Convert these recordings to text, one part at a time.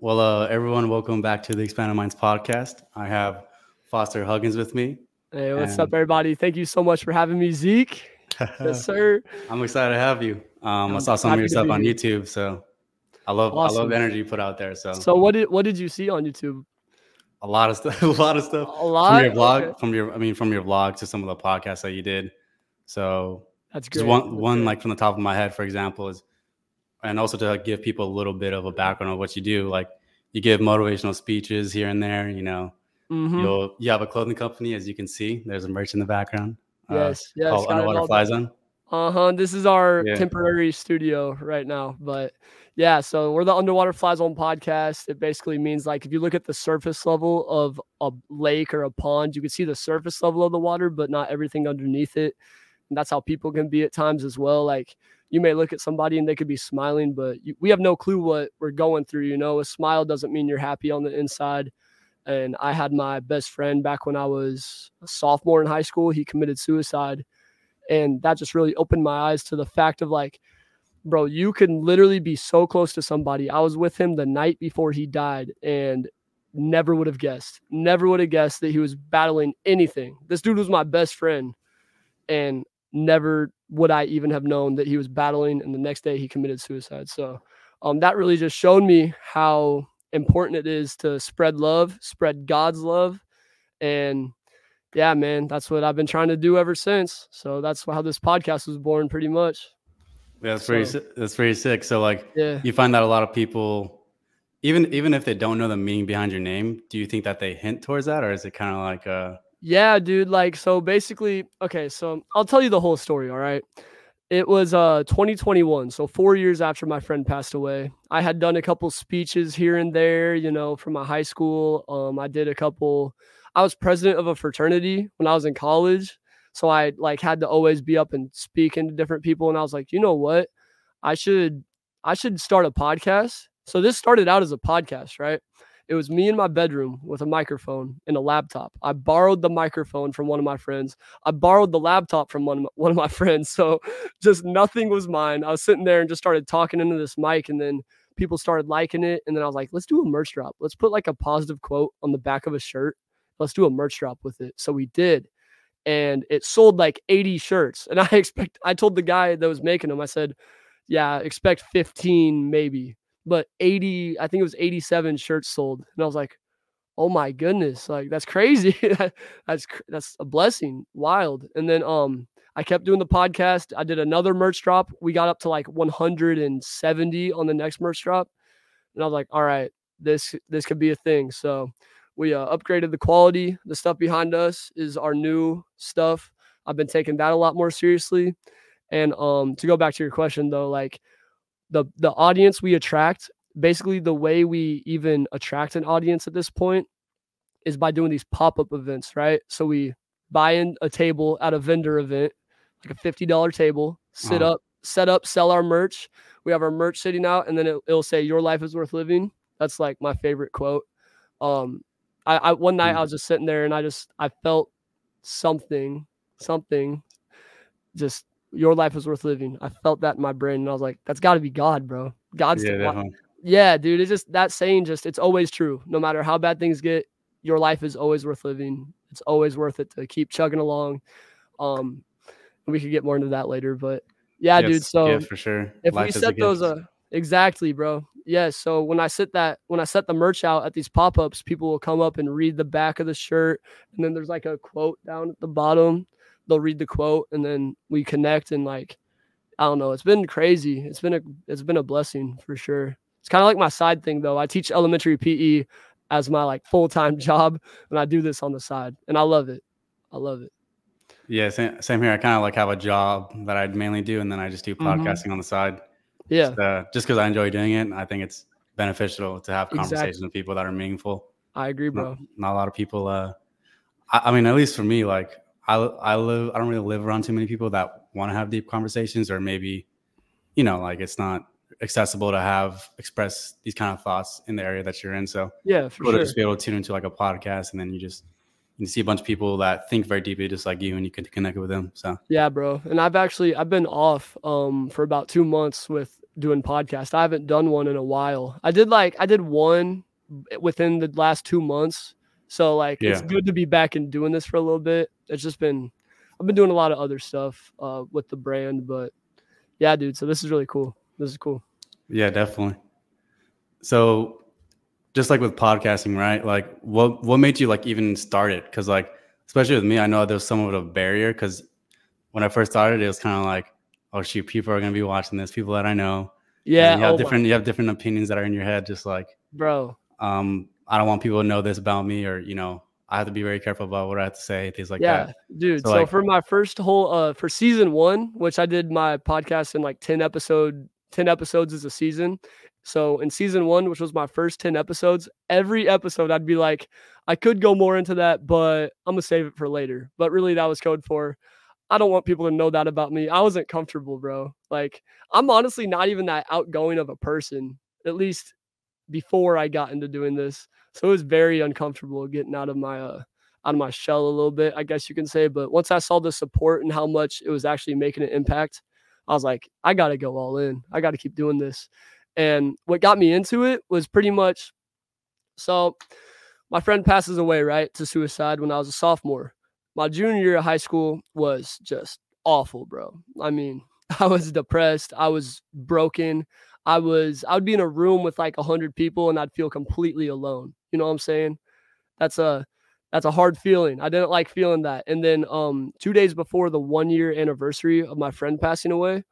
Well, uh, everyone, welcome back to the Expanded Minds podcast. I have Foster Huggins with me. Hey, what's and... up, everybody? Thank you so much for having me, Zeke. yes, sir. I'm excited to have you. Um, I saw some of your stuff on YouTube, so I love awesome. I love the energy you put out there. So, so what did what did you see on YouTube? A lot of stuff. A lot of stuff. A lot from your vlog. Okay. From your, I mean, from your vlog to some of the podcasts that you did. So that's great. one that's one great. like from the top of my head, for example, is and also to give people a little bit of a background of what you do. Like you give motivational speeches here and there. You know, mm-hmm. you'll you have a clothing company, as you can see. There's a merch in the background. Yes, uh, yes. Underwater Fly Zone. Uh huh. This is our yeah. temporary studio right now, but yeah. So we're the Underwater Fly Zone podcast. It basically means like if you look at the surface level of a lake or a pond, you can see the surface level of the water, but not everything underneath it. And that's how people can be at times as well. Like you may look at somebody and they could be smiling, but you, we have no clue what we're going through. You know, a smile doesn't mean you're happy on the inside. And I had my best friend back when I was a sophomore in high school. He committed suicide. And that just really opened my eyes to the fact of like, bro, you can literally be so close to somebody. I was with him the night before he died and never would have guessed, never would have guessed that he was battling anything. This dude was my best friend. And never would I even have known that he was battling. And the next day he committed suicide. So um, that really just showed me how important it is to spread love, spread God's love. And yeah, man, that's what I've been trying to do ever since. So that's how this podcast was born pretty much. Yeah, that's so, pretty, that's pretty sick. So like, yeah. you find that a lot of people, even, even if they don't know the meaning behind your name, do you think that they hint towards that? Or is it kind of like, uh, yeah, dude. Like, so basically, okay, so I'll tell you the whole story. All right. It was uh 2021, so four years after my friend passed away. I had done a couple speeches here and there, you know, from my high school. Um, I did a couple. I was president of a fraternity when I was in college, so I like had to always be up and speaking to different people. And I was like, you know what, I should, I should start a podcast. So this started out as a podcast, right? It was me in my bedroom with a microphone and a laptop. I borrowed the microphone from one of my friends. I borrowed the laptop from one of my, one of my friends. So just nothing was mine. I was sitting there and just started talking into this mic and then people started liking it and then I was like, let's do a merch drop. Let's put like a positive quote on the back of a shirt. Let's do a merch drop with it. So we did. And it sold like 80 shirts. And I expect I told the guy that was making them, I said, yeah, expect 15 maybe but 80, I think it was 87 shirts sold. And I was like, oh my goodness, like that's crazy. that's that's a blessing. Wild. And then um I kept doing the podcast. I did another merch drop. We got up to like 170 on the next merch drop. And I was like, all right, this this could be a thing. So we uh, upgraded the quality. The stuff behind us is our new stuff. I've been taking that a lot more seriously. And um to go back to your question though, like the the audience we attract basically the way we even attract an audience at this point is by doing these pop-up events right? So we buy in a table at a vendor event like a $50 table sit up set up sell our merch. We have our merch sitting out and then it, will say your life is worth living. That's like my favorite quote. Um i, I one night i was just sitting there and i just i felt something something just your life is worth living. I felt that in my brain, and I was like, that's got to be God, bro. God's yeah, yeah, dude. It's just that saying. Just it's always true. No matter how bad things get, your life is always worth living. It's always worth it to keep chugging along. Um, we could get more into that later, but yeah, yes, dude. So yeah, for sure. If life we set those, uh, exactly, bro. Yeah. So when I set that, when I set the merch out at these pop ups, people will come up and read the back of the shirt, and then there's like a quote down at the bottom they'll read the quote and then we connect and like I don't know. It's been crazy. It's been a it's been a blessing for sure. It's kind of like my side thing though. I teach elementary PE as my like full time job, and I do this on the side, and I love it. I love it. Yeah, same, same here. I kind of like have a job that I mainly do, and then I just do mm-hmm. podcasting mm-hmm. on the side. Yeah, just because uh, I enjoy doing it. I think it's beneficial to have conversations exactly. with people that are meaningful. I agree, bro. Not, not a lot of people. Uh, I, I mean, at least for me, like I I live I don't really live around too many people that want to have deep conversations or maybe you know like it's not accessible to have express these kind of thoughts in the area that you're in. So yeah, for sure. just be able to tune into like a podcast and then you just you see a bunch of people that think very deeply just like you and you can connect with them so yeah bro and i've actually i've been off um for about two months with doing podcast i haven't done one in a while i did like i did one within the last two months so like yeah. it's good to be back and doing this for a little bit it's just been i've been doing a lot of other stuff uh with the brand but yeah dude so this is really cool this is cool yeah definitely so just like with podcasting, right? Like what what made you like even start it? Because like especially with me, I know there's somewhat of a barrier because when I first started, it was kind of like, oh shoot, people are gonna be watching this, people that I know. Yeah, and you have oh different my. you have different opinions that are in your head, just like bro. Um, I don't want people to know this about me, or you know, I have to be very careful about what I have to say, things like yeah, that. dude. So, so like, for my first whole uh for season one, which I did my podcast in like ten episode, ten episodes is a season, so in season one, which was my first 10 episodes, every episode I'd be like, I could go more into that, but I'm gonna save it for later. But really, that was code for I don't want people to know that about me. I wasn't comfortable, bro. Like, I'm honestly not even that outgoing of a person, at least before I got into doing this. So it was very uncomfortable getting out of my uh out of my shell a little bit, I guess you can say. But once I saw the support and how much it was actually making an impact, I was like, I gotta go all in. I gotta keep doing this. And what got me into it was pretty much so my friend passes away, right, to suicide when I was a sophomore. My junior year of high school was just awful, bro. I mean, I was depressed. I was broken. I was I would be in a room with like a hundred people and I'd feel completely alone. You know what I'm saying? That's a that's a hard feeling. I didn't like feeling that. And then um two days before the one year anniversary of my friend passing away,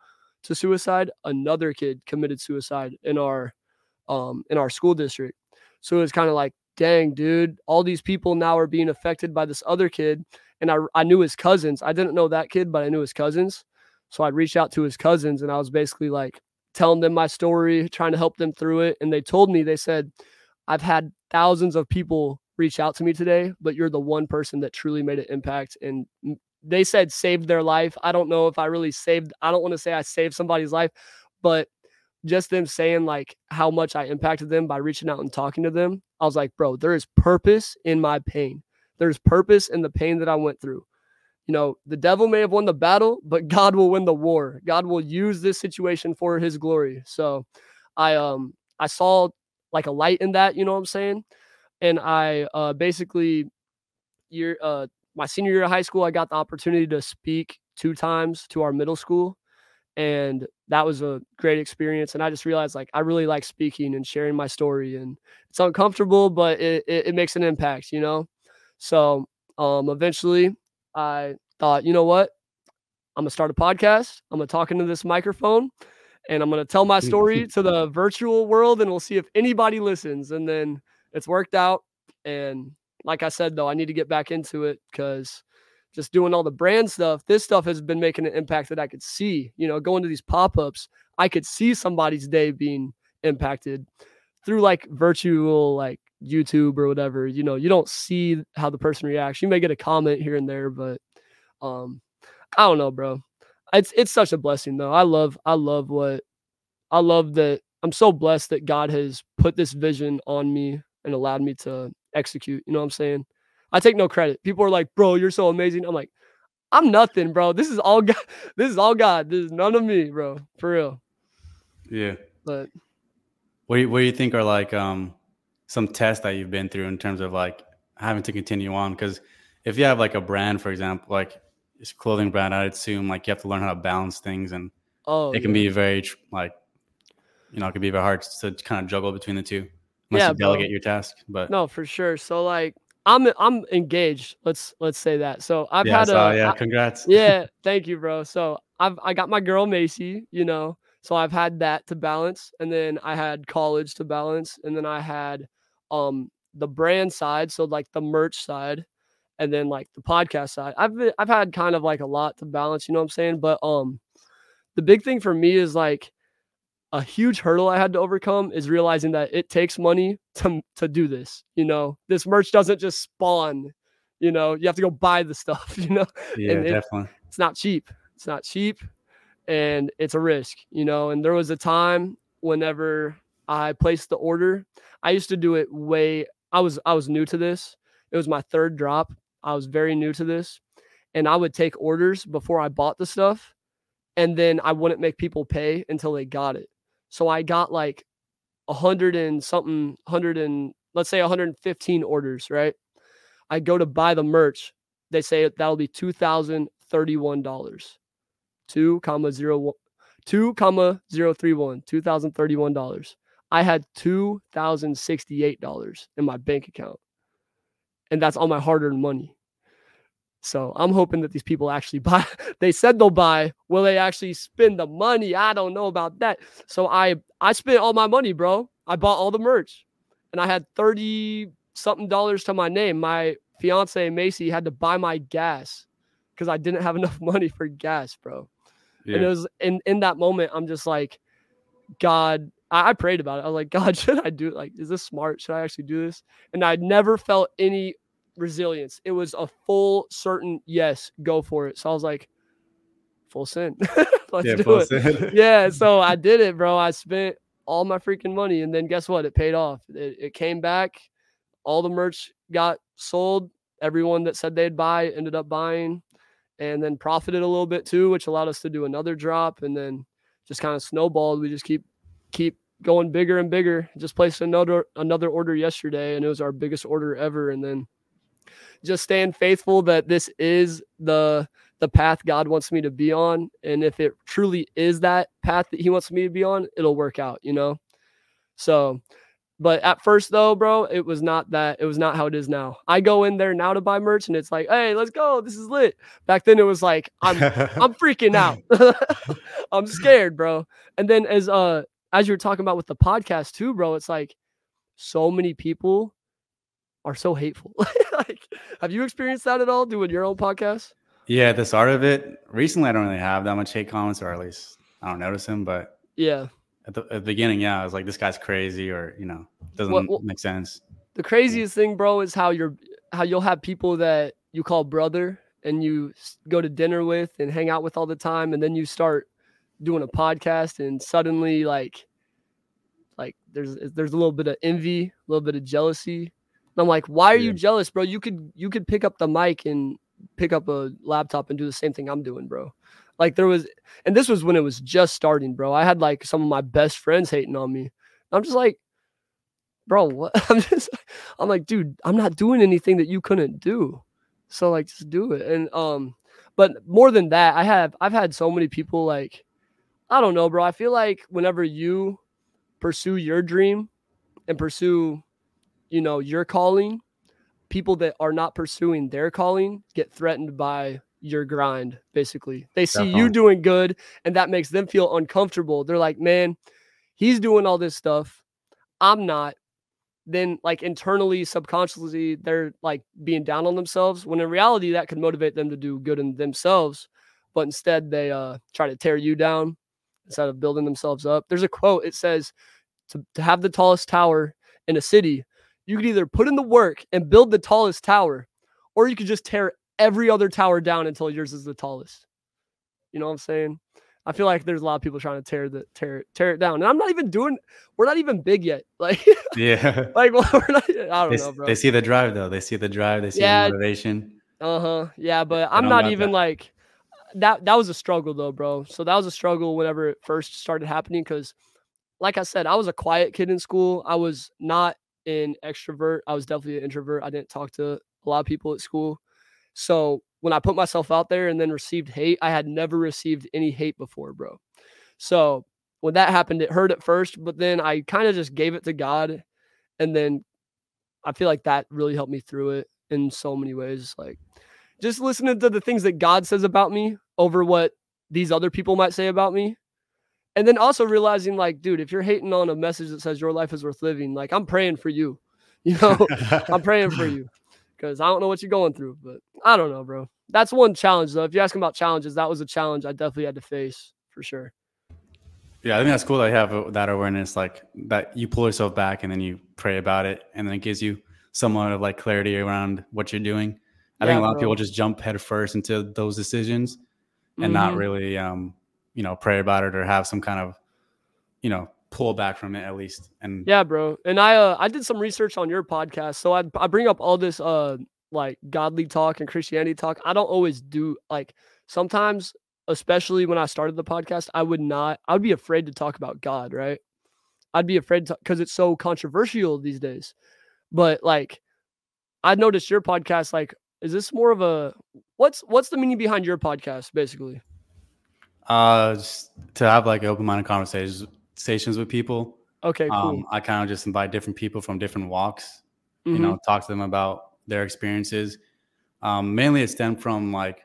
to suicide, another kid committed suicide in our um in our school district. So it was kind of like, dang, dude, all these people now are being affected by this other kid. And I I knew his cousins. I didn't know that kid, but I knew his cousins. So I reached out to his cousins and I was basically like telling them my story, trying to help them through it. And they told me, they said, I've had thousands of people reach out to me today, but you're the one person that truly made an impact and they said saved their life. I don't know if I really saved, I don't want to say I saved somebody's life, but just them saying like how much I impacted them by reaching out and talking to them, I was like, bro, there is purpose in my pain. There's purpose in the pain that I went through. You know, the devil may have won the battle, but God will win the war. God will use this situation for his glory. So I um I saw like a light in that, you know what I'm saying? And I uh basically year uh my senior year of high school, I got the opportunity to speak two times to our middle school. And that was a great experience. And I just realized like I really like speaking and sharing my story. And it's uncomfortable, but it, it, it makes an impact, you know? So um eventually I thought, you know what? I'm gonna start a podcast. I'm gonna talk into this microphone and I'm gonna tell my story to the virtual world and we'll see if anybody listens. And then it's worked out and like I said, though, I need to get back into it because just doing all the brand stuff, this stuff has been making an impact that I could see. You know, going to these pop ups, I could see somebody's day being impacted through like virtual, like YouTube or whatever. You know, you don't see how the person reacts. You may get a comment here and there, but um, I don't know, bro. It's it's such a blessing though. I love I love what I love that I'm so blessed that God has put this vision on me and allowed me to execute. You know what I'm saying? I take no credit. People are like, bro, you're so amazing. I'm like, I'm nothing, bro. This is all God. This is all God. This is none of me, bro. For real. Yeah. But what do you, what do you think are like um some tests that you've been through in terms of like having to continue on? Because if you have like a brand, for example, like it's clothing brand, I'd assume like you have to learn how to balance things, and oh, it can yeah. be very like you know it can be very hard to kind of juggle between the two unless yeah, you delegate bro. your task. But no, for sure. So like I'm I'm engaged. Let's let's say that. So I've yeah, had so, a yeah, congrats. yeah, thank you, bro. So I've I got my girl Macy, you know. So I've had that to balance, and then I had college to balance, and then I had um the brand side, so like the merch side, and then like the podcast side. I've been, I've had kind of like a lot to balance, you know what I'm saying? But um the big thing for me is like a huge hurdle I had to overcome is realizing that it takes money to to do this. You know, this merch doesn't just spawn. You know, you have to go buy the stuff. You know, yeah, and definitely. It, it's not cheap. It's not cheap, and it's a risk. You know, and there was a time whenever I placed the order, I used to do it way. I was I was new to this. It was my third drop. I was very new to this, and I would take orders before I bought the stuff, and then I wouldn't make people pay until they got it. So I got like a hundred and something, hundred and let's say 115 orders, right? I go to buy the merch. They say that'll be two thousand thirty-one dollars. Two comma zero one two comma zero three one, two thousand thirty-one dollars. I had two thousand sixty-eight dollars in my bank account. And that's all my hard-earned money. So I'm hoping that these people actually buy. They said they'll buy. Will they actually spend the money? I don't know about that. So I I spent all my money, bro. I bought all the merch, and I had thirty something dollars to my name. My fiance Macy had to buy my gas because I didn't have enough money for gas, bro. Yeah. And it was in in that moment, I'm just like, God. I, I prayed about it. I was like, God, should I do it? Like, is this smart? Should I actually do this? And I never felt any resilience. It was a full certain yes, go for it. So I was like, full sin. Let's yeah, do it. Sin. yeah. So I did it, bro. I spent all my freaking money. And then guess what? It paid off. It, it came back. All the merch got sold. Everyone that said they'd buy ended up buying and then profited a little bit too, which allowed us to do another drop and then just kind of snowballed. We just keep keep going bigger and bigger. Just placed another another order yesterday and it was our biggest order ever. And then just staying faithful that this is the the path God wants me to be on. And if it truly is that path that He wants me to be on, it'll work out, you know? So, but at first, though, bro, it was not that. It was not how it is now. I go in there now to buy merch and it's like, hey, let's go. This is lit. Back then, it was like, I'm, I'm freaking out. I'm scared, bro. And then as, uh, as you're talking about with the podcast too, bro, it's like so many people are so hateful. like, have you experienced that at all doing your own podcast? Yeah, the start of it. Recently, I don't really have that much hate comments, or at least I don't notice them. But yeah, at the, at the beginning, yeah, I was like, this guy's crazy, or you know, doesn't well, well, make sense. The craziest thing, bro, is how you're how you'll have people that you call brother and you go to dinner with and hang out with all the time, and then you start doing a podcast, and suddenly like like there's there's a little bit of envy, a little bit of jealousy, and I'm like, why are yeah. you jealous, bro? You could you could pick up the mic and pick up a laptop and do the same thing I'm doing, bro. Like there was, and this was when it was just starting, bro. I had like some of my best friends hating on me. I'm just like, bro, what? I'm just, I'm like, dude, I'm not doing anything that you couldn't do. So like, just do it. And um, but more than that, I have I've had so many people like, I don't know, bro. I feel like whenever you pursue your dream and pursue you know, your calling, people that are not pursuing their calling get threatened by your grind basically. They see Definitely. you doing good and that makes them feel uncomfortable. They're like man he's doing all this stuff. I'm not. Then like internally subconsciously they're like being down on themselves when in reality that could motivate them to do good in themselves but instead they uh try to tear you down instead of building themselves up there's a quote it says to, to have the tallest tower in a city you could either put in the work and build the tallest tower, or you could just tear every other tower down until yours is the tallest. You know what I'm saying? I feel like there's a lot of people trying to tear the tear tear it down, and I'm not even doing. We're not even big yet. Like yeah, like well, we're not. I don't they, know, bro. They see the drive though. They see the drive. They see yeah, the motivation. Uh huh. Yeah, but I'm not even that. like that. That was a struggle though, bro. So that was a struggle whenever it first started happening because, like I said, I was a quiet kid in school. I was not an extrovert. I was definitely an introvert. I didn't talk to a lot of people at school. So when I put myself out there and then received hate, I had never received any hate before, bro. So when that happened, it hurt at first, but then I kind of just gave it to God. And then I feel like that really helped me through it in so many ways. Like just listening to the things that God says about me over what these other people might say about me. And then also realizing like dude if you're hating on a message that says your life is worth living like i'm praying for you you know? I'm praying for you because i don't know what you're going through but i don't know bro. That's one challenge though. If you're asking about challenges that was a challenge i definitely had to face for sure. Yeah i think that's cool that you have that awareness like that you pull yourself back and then you pray about it and then it gives you somewhat of like clarity around what you're doing i yeah, think a lot bro. of people just jump headfirst into those decisions and mm-hmm. not really um you know pray about it or have some kind of you know pull back from it at least and yeah bro and i uh i did some research on your podcast so i, I bring up all this uh like godly talk and Christianity talk. I don't always do like sometimes, especially when I started the podcast, I would not, I would be afraid to talk about God, right? I'd be afraid because it's so controversial these days. But like, I noticed your podcast. Like, is this more of a what's what's the meaning behind your podcast, basically? Uh, to have like open minded conversations stations with people. Okay, cool. Um, I kind of just invite different people from different walks. Mm-hmm. You know, mm-hmm. talk to them about their experiences. Um, mainly, it stemmed from like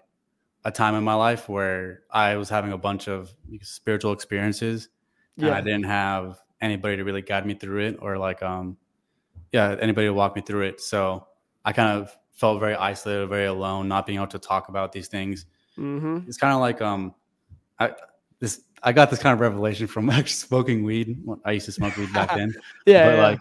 a time in my life where I was having a bunch of spiritual experiences, yeah. and I didn't have anybody to really guide me through it, or like, um, yeah, anybody to walk me through it. So I kind of felt very isolated, very alone, not being able to talk about these things. Mm-hmm. It's kind of like um, I this I got this kind of revelation from actually smoking weed. I used to smoke weed back then. yeah, but yeah. like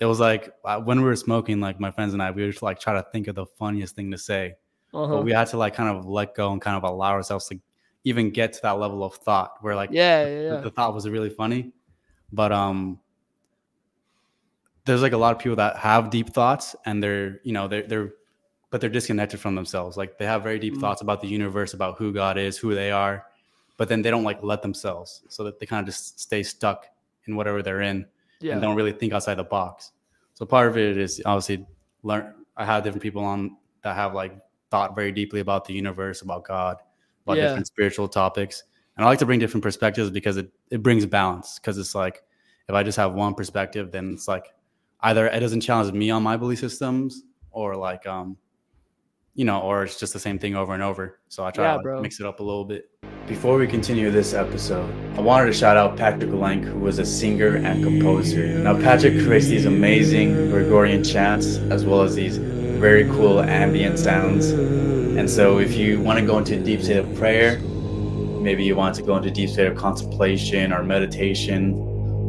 it was like when we were smoking, like my friends and I, we would like try to think of the funniest thing to say, uh-huh. but we had to like kind of let go and kind of allow ourselves to even get to that level of thought where like yeah, yeah, yeah. The, the thought was really funny, but um there's like a lot of people that have deep thoughts and they're you know they're they're but they're disconnected from themselves like they have very deep mm-hmm. thoughts about the universe about who god is who they are but then they don't like let themselves so that they kind of just stay stuck in whatever they're in yeah. and don't really think outside the box so part of it is obviously learn i have different people on that have like thought very deeply about the universe about god about yeah. different spiritual topics and i like to bring different perspectives because it, it brings balance because it's like if i just have one perspective then it's like either it doesn't challenge me on my belief systems or like um you know or it's just the same thing over and over. So i try yeah, to like, mix it up a little bit. Before we continue this episode i wanted to shout out patrick lenk who was a singer and composer. Now patrick creates these amazing gregorian chants as well as these very cool ambient sounds. And so if you want to go into a deep state of prayer maybe you want to go into a deep state of contemplation or meditation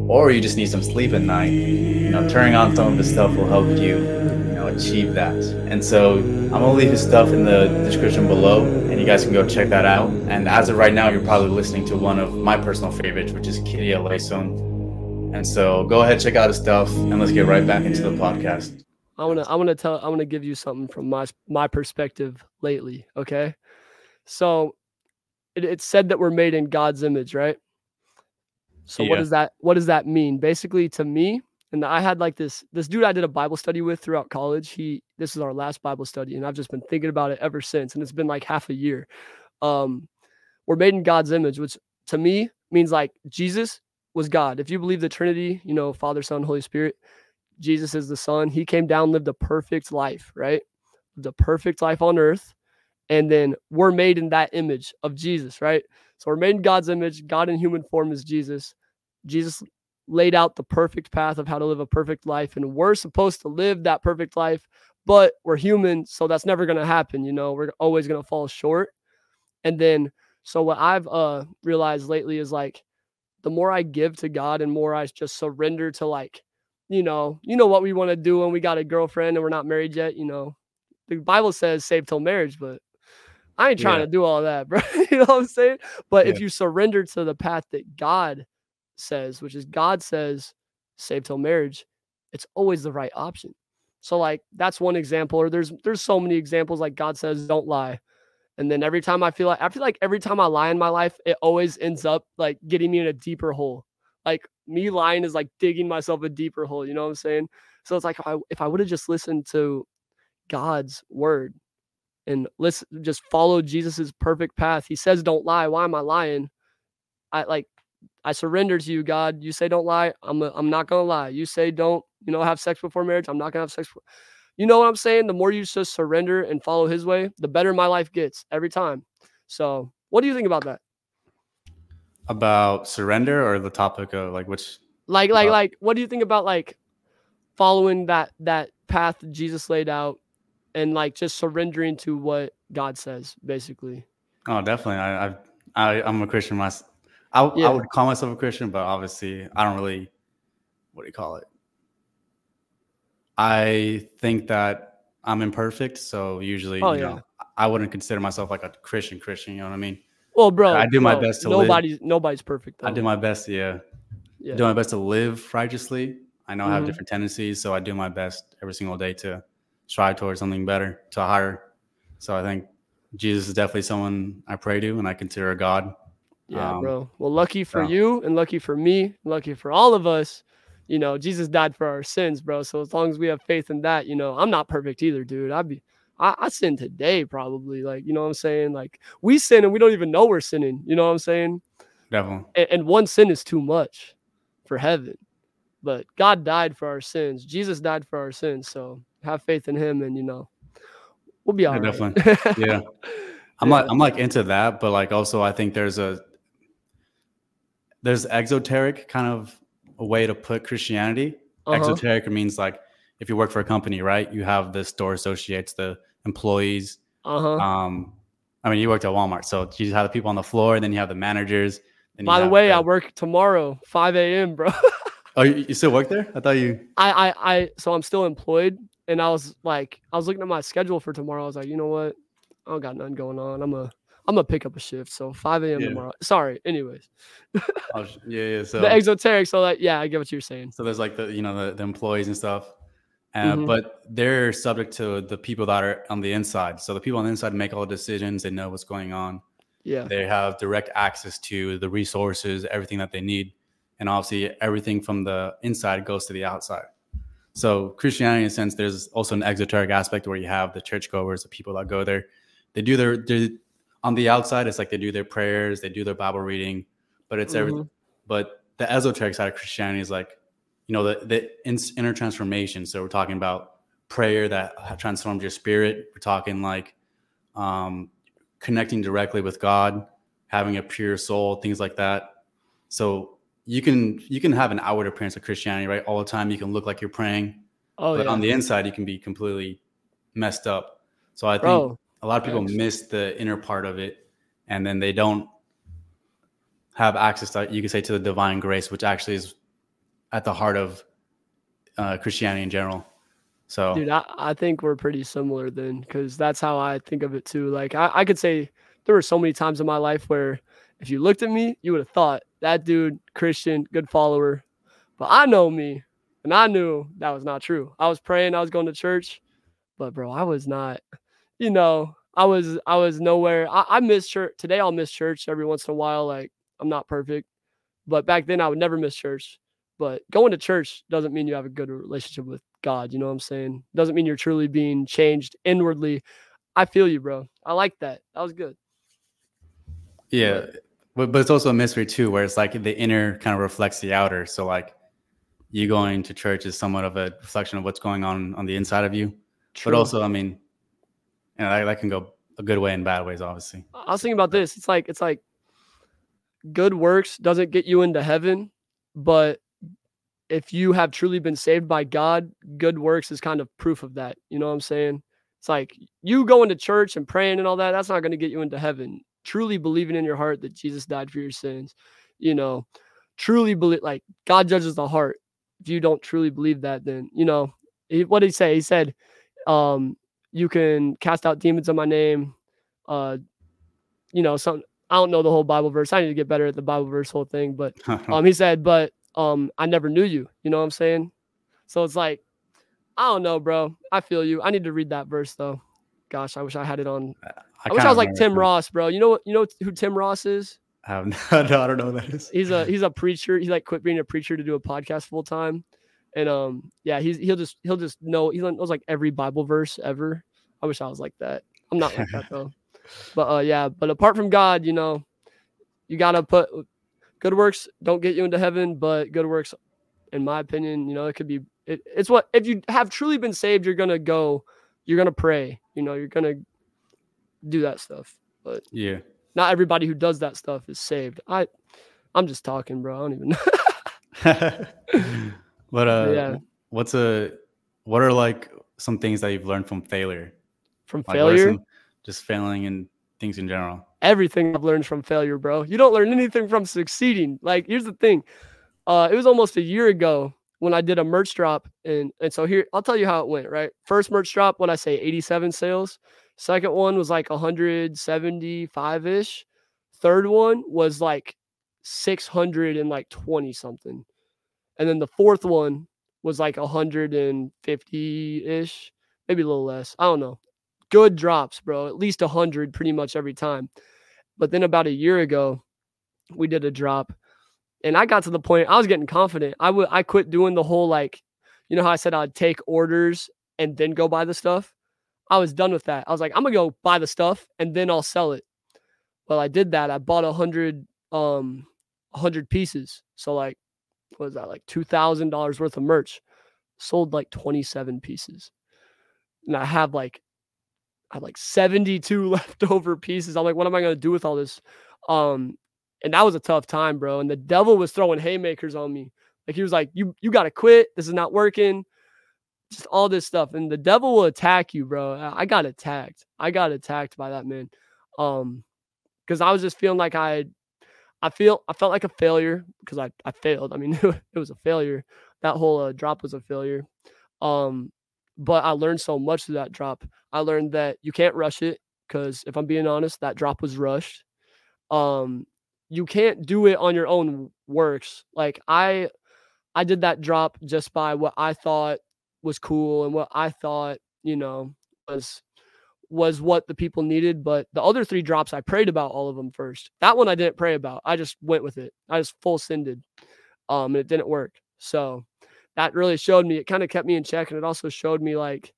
or you just need some sleep at night, you know, turning on some of this stuff will help you, you know, achieve that. And so I'm gonna leave his stuff in the description below, and you guys can go check that out. And as of right now, you're probably listening to one of my personal favorites, which is Kyrie eleison. And so go ahead, check out his stuff, and let's get right back into the podcast. I wanna, I wanna tell, I wanna give you something from my my perspective lately. Okay, so it, it's said that we're made in God's image, right? So yeah. what does that what does that mean? Basically to me, and I had like this this dude I did a Bible study with throughout college. He this is our last Bible study, and I've just been thinking about it ever since. And it's been like half a year. Um, we're made in God's image, which to me means like Jesus was God. If you believe the Trinity, you know, Father, Son, Holy Spirit, Jesus is the Son. He came down, lived a perfect life, right? The perfect life on earth. And then we're made in that image of Jesus, right? So we're made in God's image. God in human form is Jesus. Jesus laid out the perfect path of how to live a perfect life. And we're supposed to live that perfect life, but we're human. So that's never going to happen. You know, we're always going to fall short. And then, so what I've uh, realized lately is like, the more I give to God and more I just surrender to like, you know, you know what we want to do when we got a girlfriend and we're not married yet, you know. The Bible says save till marriage, but I ain't trying yeah. to do all that, bro. you know what I'm saying? But yeah. if you surrender to the path that God says, which is God says, save till marriage, it's always the right option. So like that's one example, or there's there's so many examples like God says, don't lie. And then every time I feel like I feel like every time I lie in my life, it always ends up like getting me in a deeper hole. Like me lying is like digging myself a deeper hole. You know what I'm saying? So it's like if I, if I would have just listened to God's word, and let's just follow Jesus's perfect path. He says, "Don't lie." Why am I lying? I like I surrender to you, God. You say don't lie. I'm a, I'm not gonna lie. You say don't you know have sex before marriage. I'm not gonna have sex. Before. You know what I'm saying? The more you just surrender and follow His way, the better my life gets every time. So, what do you think about that? About surrender or the topic of like which? Like like like what do you think about like following that that path Jesus laid out and like just surrendering to what God says, basically. Oh, definitely. I, I, I am a Christian myself. I, yeah. I would call myself a Christian, but obviously I don't really. What do you call it? I think that I'm imperfect, so usually, oh, you yeah. know, I wouldn't consider myself like a Christian Christian. You know what I mean? Well, bro, I do bro, my best to nobody's live. nobody's perfect. Though. I do my best, yeah. yeah. Do my best to live righteously. I know mm-hmm. I have mm-hmm. different tendencies, so I do my best every single day to strive towards something better to higher. So I think Jesus is definitely someone I pray to and I consider a God. Yeah, um, bro. Well, lucky for so. you and lucky for me, lucky for all of us. You know, Jesus died for our sins, bro. So as long as we have faith in that, you know, I'm not perfect either, dude. I'd be I, I sin today probably. Like, you know what I'm saying? Like we sin and we don't even know we're sinning. You know what I'm saying? Definitely. And, and one sin is too much for heaven. But God died for our sins. Jesus died for our sins. So have faith in him and you know, we'll be all yeah, right. Definitely. yeah. I'm yeah. like I'm like into that, but like also I think there's a there's exoteric kind of a way to put Christianity. Uh-huh. Exoteric means like if you work for a company, right? You have the store associates, the employees. Uh-huh. Um, I mean, you worked at Walmart, so you just have the people on the floor, and then you have the managers. By the way, the... I work tomorrow, 5 a.m., bro. oh, you, you still work there? I thought you. I, I, I. So I'm still employed, and I was like, I was looking at my schedule for tomorrow. I was like, you know what? I don't got nothing going on. I'm a I'm gonna pick up a shift. So 5 a.m. Yeah. tomorrow. Sorry. Anyways. oh, yeah, yeah. So the exoteric. So that yeah, I get what you're saying. So there's like the you know the, the employees and stuff. Uh, mm-hmm. But they're subject to the people that are on the inside. So the people on the inside make all the decisions. They know what's going on. Yeah. They have direct access to the resources, everything that they need. And obviously, everything from the inside goes to the outside. So Christianity, in a sense, there's also an exoteric aspect where you have the churchgoers, the people that go there. They do their, their on the outside, it's like they do their prayers, they do their Bible reading, but it's mm-hmm. everything. But the esoteric side of Christianity is like, you know, the the inner transformation. So we're talking about prayer that transforms your spirit. We're talking like um, connecting directly with God, having a pure soul, things like that. So you can you can have an outward appearance of Christianity, right? All the time, you can look like you're praying, oh, but yeah. on the inside, you can be completely messed up. So I think Bro, a lot of people thanks. miss the inner part of it, and then they don't have access to you can say to the divine grace, which actually is at the heart of uh, Christianity in general. So, dude, I, I think we're pretty similar then, because that's how I think of it too. Like, I, I could say there were so many times in my life where if you looked at me, you would have thought that dude, Christian, good follower. But I know me, and I knew that was not true. I was praying, I was going to church, but bro, I was not you know, I was I was nowhere. I, I miss church today. I'll miss church every once in a while. Like I'm not perfect, but back then I would never miss church. But going to church doesn't mean you have a good relationship with God. You know what I'm saying? Doesn't mean you're truly being changed inwardly. I feel you, bro. I like that. That was good. Yeah, but but it's also a mystery too, where it's like the inner kind of reflects the outer. So like you going to church is somewhat of a reflection of what's going on on the inside of you. True. But also, I mean, and that, that can go a good way and bad ways, obviously. I was thinking about this. It's like it's like good works doesn't get you into heaven, but if you have truly been saved by God, good works is kind of proof of that. You know what I'm saying? It's like you going to church and praying and all that, that's not going to get you into heaven. Truly believing in your heart that Jesus died for your sins, you know, truly believe like God judges the heart. If you don't truly believe that, then you know, what did he say? He said, um, you can cast out demons in my name. Uh, you know, some I don't know the whole Bible verse. I need to get better at the Bible verse whole thing, but um, he said, but um, I never knew you. You know what I'm saying? So it's like, I don't know, bro. I feel you. I need to read that verse though. Gosh, I wish I had it on. I, I wish I was like Tim Ross, bro. You know, you know who Tim Ross is? I, no, I don't know who that is. He's a he's a preacher. He like quit being a preacher to do a podcast full time. And um, yeah, he's he'll just he'll just know he knows like every Bible verse ever. I wish I was like that. I'm not like that though. But uh, yeah, but apart from God, you know, you gotta put good works don't get you into heaven, but good works, in my opinion, you know, it could be. It, it's what if you have truly been saved, you're gonna go, you're gonna pray. You know, you're gonna do that stuff. But yeah, not everybody who does that stuff is saved. I, I'm just talking, bro. I don't even. but uh, yeah. What's a what are like some things that you've learned from failure? From like failure? Just failing and things in general. Everything I've learned from failure, bro. You don't learn anything from succeeding. Like, here's the thing. Uh, it was almost a year ago when I did a merch drop, and and so here I'll tell you how it went. Right, first merch drop, what I say, 87 sales. Second one was like 175 ish. Third one was like 600 and like 20 something, and then the fourth one was like 150 ish maybe a little less. I don't know. Good drops, bro. At least a hundred pretty much every time. But then about a year ago, we did a drop, and I got to the point I was getting confident. I would I quit doing the whole like, you know how I said I'd take orders and then go buy the stuff. I was done with that. I was like, I'm gonna go buy the stuff and then I'll sell it. Well, I did that. I bought a hundred um hundred pieces. So like what was that like two thousand dollars worth of merch? Sold like 27 pieces. And I have like I have like 72 leftover pieces. I'm like, what am I gonna do with all this? Um, and that was a tough time, bro. And the devil was throwing haymakers on me. Like he was like, You you gotta quit. This is not working just all this stuff. And the devil will attack you, bro. I got attacked. I got attacked by that man. Um, because I was just feeling like I I feel I felt like a failure because I, I failed. I mean, it was a failure. That whole uh, drop was a failure. Um, but I learned so much through that drop. I learned that you can't rush it because if I'm being honest, that drop was rushed. Um, you can't do it on your own works. Like I I did that drop just by what I thought was cool and what I thought, you know, was was what the people needed. But the other three drops, I prayed about all of them first. That one I didn't pray about. I just went with it. I just full sended. Um, and it didn't work. So that really showed me, it kind of kept me in check. And it also showed me like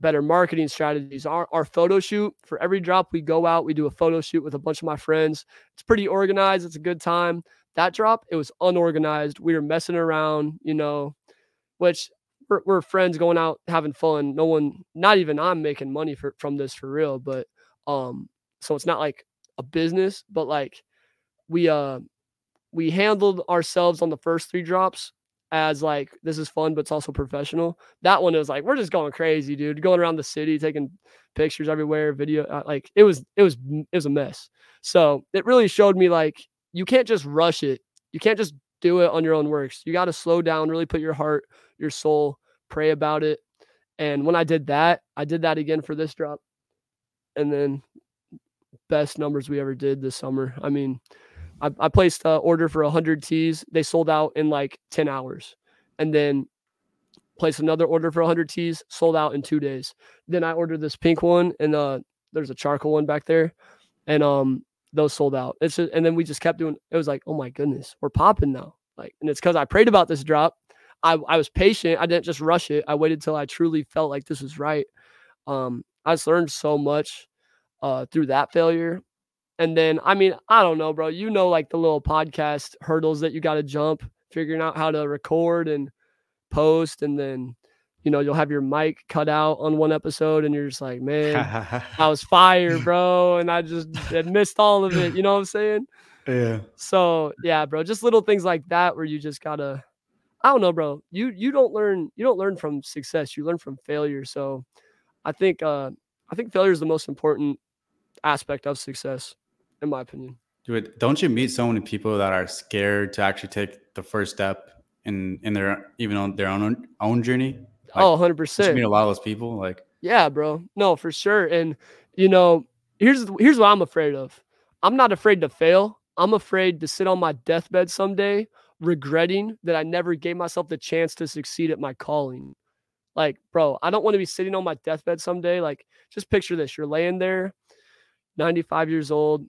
better marketing strategies. Our, our photo shoot for every drop we go out, we do a photo shoot with a bunch of my friends. It's pretty organized. It's a good time. That drop, it was unorganized. We were messing around, you know, which we're, we're friends going out having fun. No one, not even I'm making money for, from this for real. But um, so it's not like a business, but like we uh we handled ourselves on the first three drops as like this is fun, but it's also professional. That one was like we're just going crazy, dude. Going around the city, taking pictures everywhere, video. Uh, like it was, it was, it was a mess. So it really showed me like you can't just rush it. You can't just do it on your own works. You got to slow down, really put your heart, your soul, pray about it. And when I did that, I did that again for this drop. And then best numbers we ever did this summer. I mean, I, I placed an order for 100 tees. They sold out in like 10 hours. And then placed another order for 100 tees, sold out in two days. Then I ordered this pink one, and uh, there's a charcoal one back there. And um, those sold out. It's just, and then we just kept doing. It was like, oh my goodness, we're popping now. Like, and it's because I prayed about this drop. I I was patient. I didn't just rush it. I waited till I truly felt like this was right. Um, I just learned so much uh, through that failure. And then, I mean, I don't know, bro. You know, like the little podcast hurdles that you got to jump, figuring out how to record and post, and then you know, you'll have your mic cut out on one episode and you're just like, man, I was fired, bro. And I just had missed all of it. You know what I'm saying? Yeah. So yeah, bro, just little things like that where you just gotta, I don't know, bro. You you don't learn you don't learn from success. You learn from failure. So I think uh I think failure is the most important aspect of success, in my opinion. Dude, don't you meet so many people that are scared to actually take the first step in in their even on their own own journey? Like, oh, 100%. You meet a lot of those people like Yeah, bro. No, for sure. And you know, here's here's what I'm afraid of. I'm not afraid to fail. I'm afraid to sit on my deathbed someday regretting that I never gave myself the chance to succeed at my calling. Like, bro, I don't want to be sitting on my deathbed someday. Like, just picture this. You're laying there, 95 years old,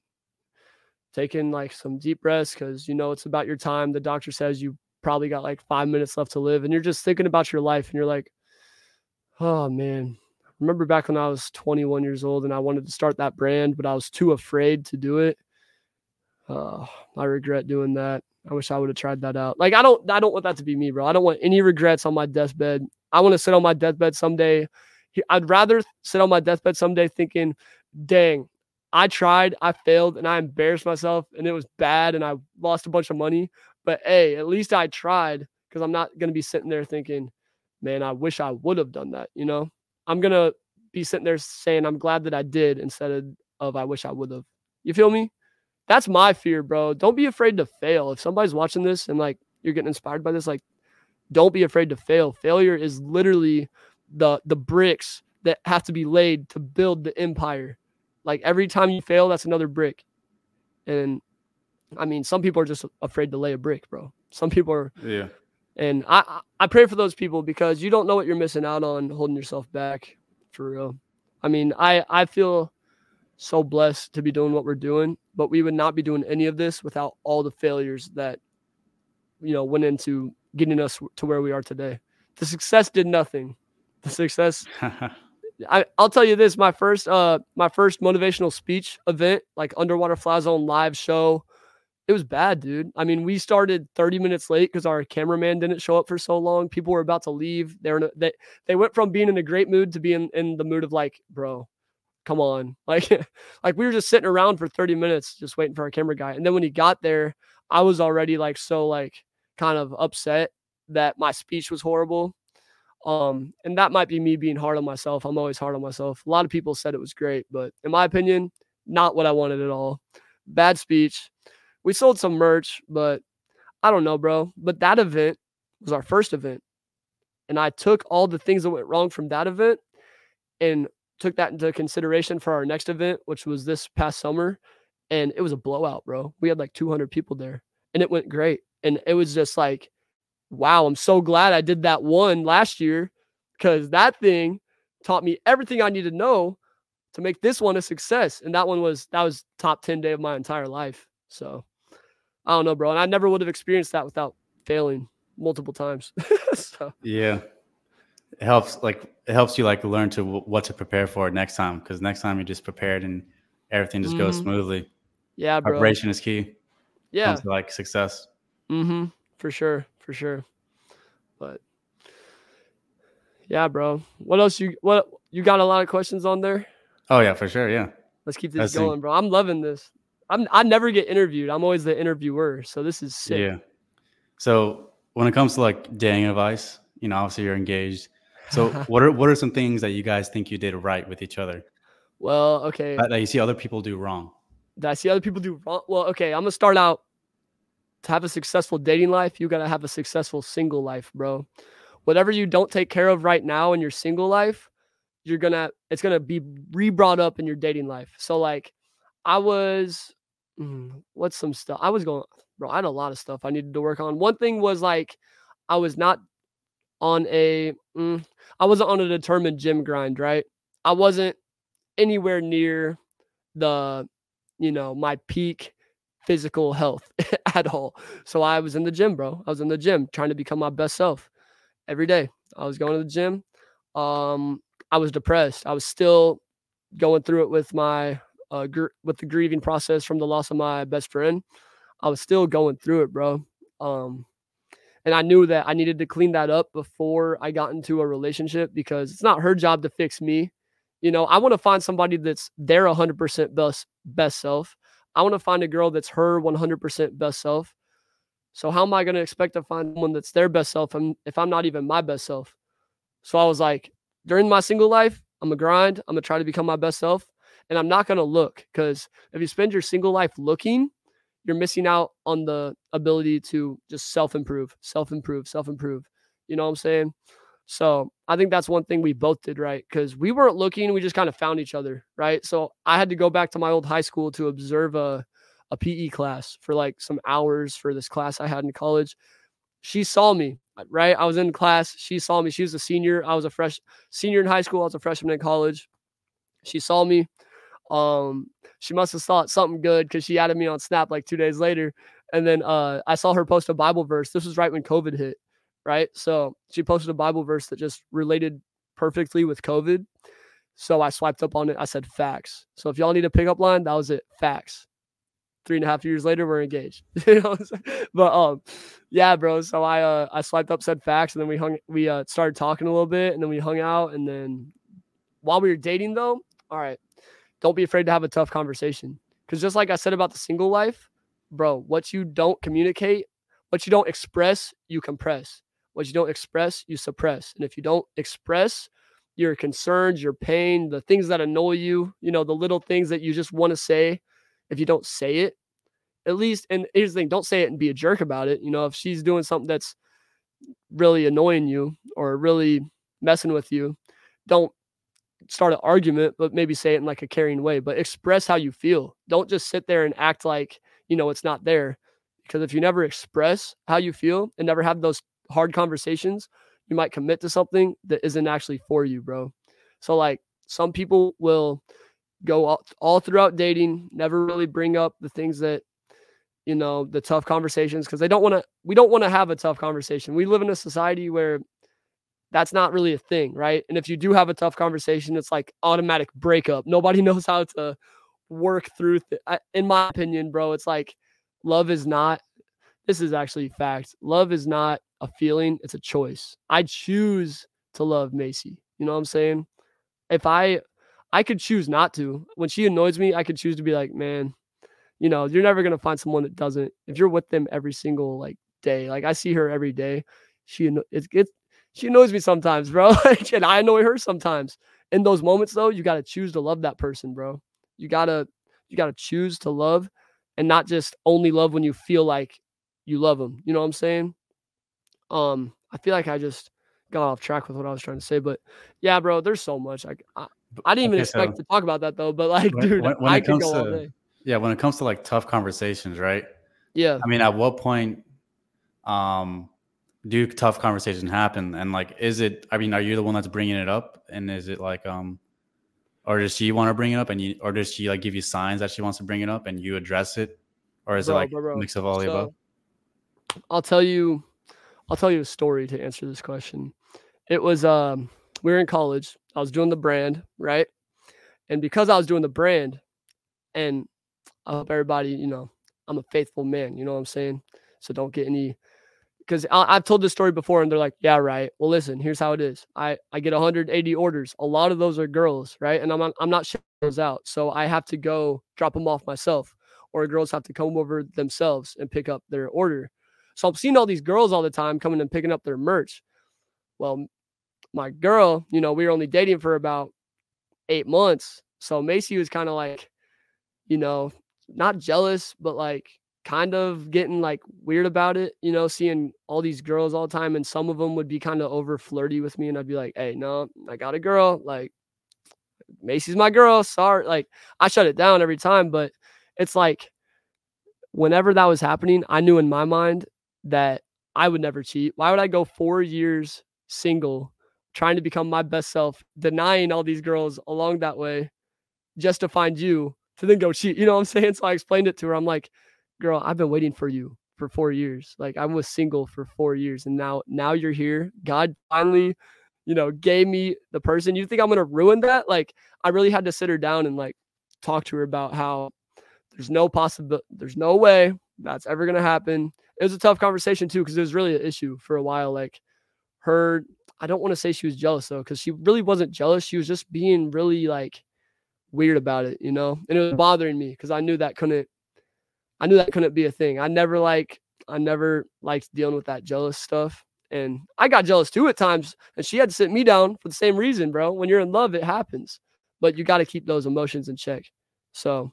taking like some deep breaths because you know it's about your time. The doctor says you probably got like five minutes left to live, and you're just thinking about your life, and you're like, oh man. Remember back when I was 21 years old and I wanted to start that brand, but I was too afraid to do it. Uh, I regret doing that. I wish I would have tried that out. Like I don't I don't want that to be me, bro. I don't want any regrets on my deathbed. I want to sit on my deathbed someday. I'd rather sit on my deathbed someday thinking, dang, I tried, I failed, and I embarrassed myself, and it was bad, and I lost a bunch of money. But hey, at least I tried because I'm not gonna be sitting there thinking, man, I wish I would have done that. You know, I'm gonna be sitting there saying I'm glad that I did instead of, of I wish I would have. You feel me? That's my fear, bro. Don't be afraid to fail. If somebody's watching this and like you're getting inspired by this, like don't be afraid to fail. Failure is literally the the bricks that have to be laid to build the empire. Like every time you fail, that's another brick. And I mean, some people are just afraid to lay a brick, bro. Some people are Yeah. And I I pray for those people because you don't know what you're missing out on holding yourself back. for real. I mean, I I feel so blessed to be doing what we're doing, but we would not be doing any of this without all the failures that you know went into getting us to where we are today. The success did nothing. The success I, I'll tell you this: my first, uh, my first motivational speech event, like Underwater Fly Zone live show, it was bad, dude. I mean, we started 30 minutes late because our cameraman didn't show up for so long. People were about to leave. They were they they went from being in a great mood to being in the mood of like, bro, come on, like, like we were just sitting around for 30 minutes just waiting for our camera guy. And then when he got there, I was already like so like kind of upset that my speech was horrible um, and that might be me being hard on myself. I'm always hard on myself. A lot of people said it was great, but in my opinion, not what I wanted at all. Bad speech. We sold some merch, but I don't know, bro. But that event was our first event. And I took all the things that went wrong from that event and took that into consideration for our next event, which was this past summer. And it was a blowout, bro. We had like 200 people there and it went great. And it was just like, wow, I'm so glad I did that one last year because that thing taught me everything I need to know to make this one a success. And that one was that was top 10 day of my entire life. So I don't know, bro. And I never would have experienced that without failing multiple times. so yeah. It helps like it helps you like learn to what to prepare for next time because next time you're just prepared and everything just mm-hmm. goes smoothly. Yeah, bro. Preparation is key. Yeah. To, like success. Mm-hmm. For sure for sure. But yeah, bro. What else you what you got a lot of questions on there? Oh yeah, for sure. Yeah. Let's keep this going, bro. I'm loving this. I'm I never get interviewed. I'm always the interviewer. So this is sick. Yeah. So when it comes to like dating advice, you know, obviously you're engaged. So what are what are some things that you guys think you did right with each other? Well, okay. That, that you see other people do wrong. That I see other people do wrong. Well, okay, I'm gonna start out to have a successful dating life, you got to have a successful single life, bro. Whatever you don't take care of right now in your single life, you're going to, it's going to be re brought up in your dating life. So, like, I was, mm, what's some stuff? I was going, bro, I had a lot of stuff I needed to work on. One thing was like, I was not on a, mm, I wasn't on a determined gym grind, right? I wasn't anywhere near the, you know, my peak physical health at all. So I was in the gym, bro. I was in the gym trying to become my best self every day. I was going to the gym. Um, I was depressed. I was still going through it with my uh, gr- with the grieving process from the loss of my best friend. I was still going through it, bro. Um, and I knew that I needed to clean that up before I got into a relationship because it's not her job to fix me. You know, I want to find somebody that's their 100% best best self. I want to find a girl that's her 100% best self. So how am I going to expect to find someone that's their best self if I'm not even my best self? So I was like, during my single life, I'm a grind. I'm gonna try to become my best self, and I'm not gonna look because if you spend your single life looking, you're missing out on the ability to just self improve, self improve, self improve. You know what I'm saying? So I think that's one thing we both did right because we weren't looking, we just kind of found each other, right? So I had to go back to my old high school to observe a, a PE class for like some hours for this class I had in college. She saw me, right? I was in class. She saw me. She was a senior. I was a fresh senior in high school. I was a freshman in college. She saw me. Um, she must have thought something good because she added me on Snap like two days later. And then uh, I saw her post a Bible verse. This was right when COVID hit right? So she posted a Bible verse that just related perfectly with COVID. So I swiped up on it. I said facts. So if y'all need a pickup line, that was it. Facts. Three and a half years later, we're engaged. but um, yeah, bro. So I uh I swiped up, said facts, and then we hung we uh started talking a little bit, and then we hung out, and then while we were dating though, all right, don't be afraid to have a tough conversation. Cause just like I said about the single life, bro, what you don't communicate, what you don't express, you compress. What you don't express, you suppress. And if you don't express your concerns, your pain, the things that annoy you, you know, the little things that you just want to say, if you don't say it, at least, and here's the thing don't say it and be a jerk about it. You know, if she's doing something that's really annoying you or really messing with you, don't start an argument, but maybe say it in like a caring way, but express how you feel. Don't just sit there and act like, you know, it's not there. Because if you never express how you feel and never have those hard conversations, you might commit to something that isn't actually for you, bro. So like some people will go all, throughout dating, never really bring up the things that you know the tough conversations because they don't want to we don't want to have a tough conversation we live in a society where that's not really a thing right? And if you do have a tough conversation it's like automatic breakup. Nobody knows how to work through th- I, in my opinion bro it's like love is not this is actually fact love is not a feeling it's a choice. I choose to love macy you know what i'm saying? If i i could choose not to. When she annoys me i could choose to be like man you know, you're never gonna find someone that doesn't. If you're with them every single like day, like I see her every day, she it's it's she annoys me sometimes, bro. and I annoy her sometimes. In those moments, though, you gotta choose to love that person, bro. You gotta you gotta choose to love, and not just only love when you feel like you love them. You know what I'm saying? Um, I feel like I just got off track with what I was trying to say, but yeah, bro, there's so much. I I, I didn't even okay, expect so to talk about that though, but like, when, dude, when, when I could go to, all day yeah, when it comes to like tough conversations, right? Yeah. I mean, at what point um do tough conversations happen and like is it I mean, are you the one that's bringing it up and is it like um or does she want to bring it up and you or does she like give you signs that she wants to bring it up and you address it or is bro, it like bro, bro. a mix of all so, the above? I'll tell you I'll tell you a story to answer this question. It was um we were in college. I was doing the brand, right? And because I was doing the brand and I hope everybody, you know, I'm a faithful man. You know what I'm saying? So don't get any because I've told this story before and they're like, yeah, right. Well, listen, here's how it is. I, I get 180 orders. A lot of those are girls, right? And I'm not, I'm not shipping those out. So I have to go drop them off myself or girls have to come over themselves and pick up their order. So I'm seeing all these girls all the time coming and picking up their merch. Well, my girl, you know, we were only dating for about eight months. So Macy was kind of like, you know, not jealous, but like kind of getting like weird about it, you know, seeing all these girls all the time. And some of them would be kind of over flirty with me. And I'd be like, hey, no, I got a girl. Like, Macy's my girl. Sorry. Like, I shut it down every time. But it's like, whenever that was happening, I knew in my mind that I would never cheat. Why would I go four years single, trying to become my best self, denying all these girls along that way just to find you to then go cheat. You know what I'm saying? So I explained it to her. I'm like, girl, I've been waiting for you for four years. Like I was single for four years and now now you're here. God finally, you know, gave me the person. You think I'm gonna ruin that? Like I really had to sit her down and like talk to her about how there's no possible there's no way that's ever gonna happen. It was a tough conversation too, because it was really an issue for a while. Like her, I don't want to say she was jealous though, because she really wasn't jealous. She was just being really like weird about it, you know? And it was bothering me because I knew that couldn't I knew that couldn't be a thing. I never like I never liked dealing with that jealous stuff. And I got jealous too at times. And she had to sit me down for the same reason, bro. When you're in love, it happens. But you got to keep those emotions in check. So